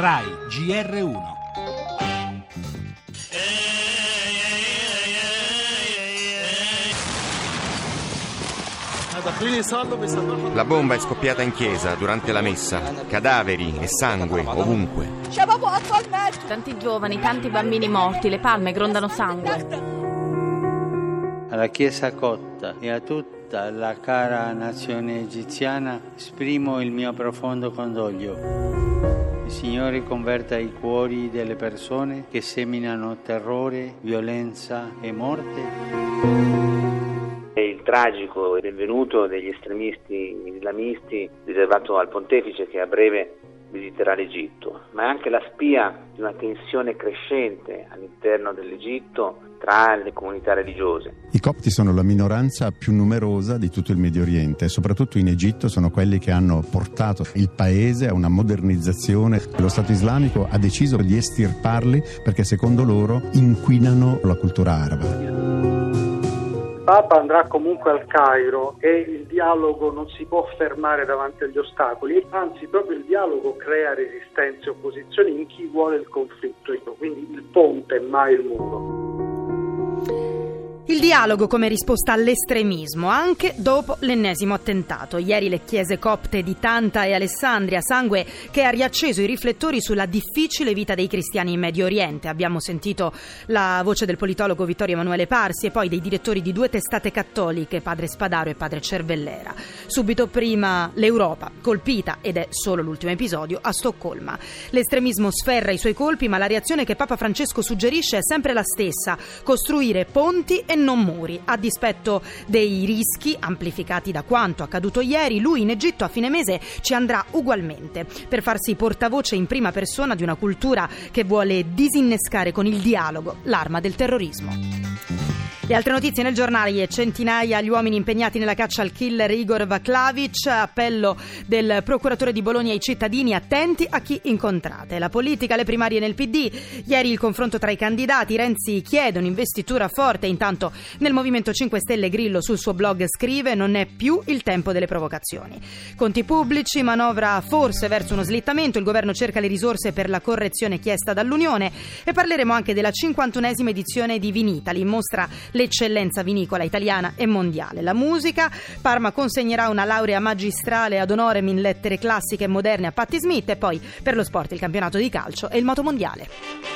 RAI GR1 La bomba è scoppiata in chiesa durante la messa. Cadaveri e sangue ovunque. Tanti giovani, tanti bambini morti, le palme grondano sangue. Alla Chiesa cotta e a tutta la cara nazione egiziana esprimo il mio profondo condoglio. Signore converta i cuori delle persone che seminano terrore, violenza e morte. È il tragico rinvenuto degli estremisti islamisti riservato al pontefice che a breve visiterà l'Egitto, ma è anche la spia di una tensione crescente all'interno dell'Egitto tra le comunità religiose. I copti sono la minoranza più numerosa di tutto il Medio Oriente, soprattutto in Egitto sono quelli che hanno portato il paese a una modernizzazione. Lo Stato islamico ha deciso di estirparli perché secondo loro inquinano la cultura araba. Papa andrà comunque al Cairo e il dialogo non si può fermare davanti agli ostacoli, anzi proprio il dialogo crea resistenze e opposizioni in chi vuole il conflitto, quindi il ponte mai il muro. Il dialogo come risposta all'estremismo, anche dopo l'ennesimo attentato. Ieri le chiese copte di Tanta e Alessandria, sangue che ha riacceso i riflettori sulla difficile vita dei cristiani in Medio Oriente. Abbiamo sentito la voce del politologo Vittorio Emanuele Parsi e poi dei direttori di due testate cattoliche, padre Spadaro e padre Cervellera. Subito prima l'Europa, colpita, ed è solo l'ultimo episodio, a Stoccolma. L'estremismo sferra i suoi colpi, ma la reazione che Papa Francesco suggerisce è sempre la stessa, costruire ponti e non muri. A dispetto dei rischi amplificati da quanto accaduto ieri, lui in Egitto a fine mese ci andrà ugualmente per farsi portavoce in prima persona di una cultura che vuole disinnescare con il dialogo l'arma del terrorismo. Le altre notizie nel giornale, centinaia gli uomini impegnati nella caccia al killer Igor Vaklavic, appello del procuratore di Bologna ai cittadini attenti a chi incontrate. La politica, le primarie nel PD, ieri il confronto tra i candidati, Renzi chiede un'investitura forte, intanto nel Movimento 5 Stelle Grillo sul suo blog scrive non è più il tempo delle provocazioni. Conti pubblici, manovra forse verso uno slittamento, il governo cerca le risorse per la correzione chiesta dall'Unione e parleremo anche della 51esima edizione di Vinitali, mostra l'eccellenza vinicola italiana e mondiale. La musica, Parma consegnerà una laurea magistrale ad honorem in lettere classiche e moderne a Patti Smith e poi per lo sport il campionato di calcio e il motomondiale.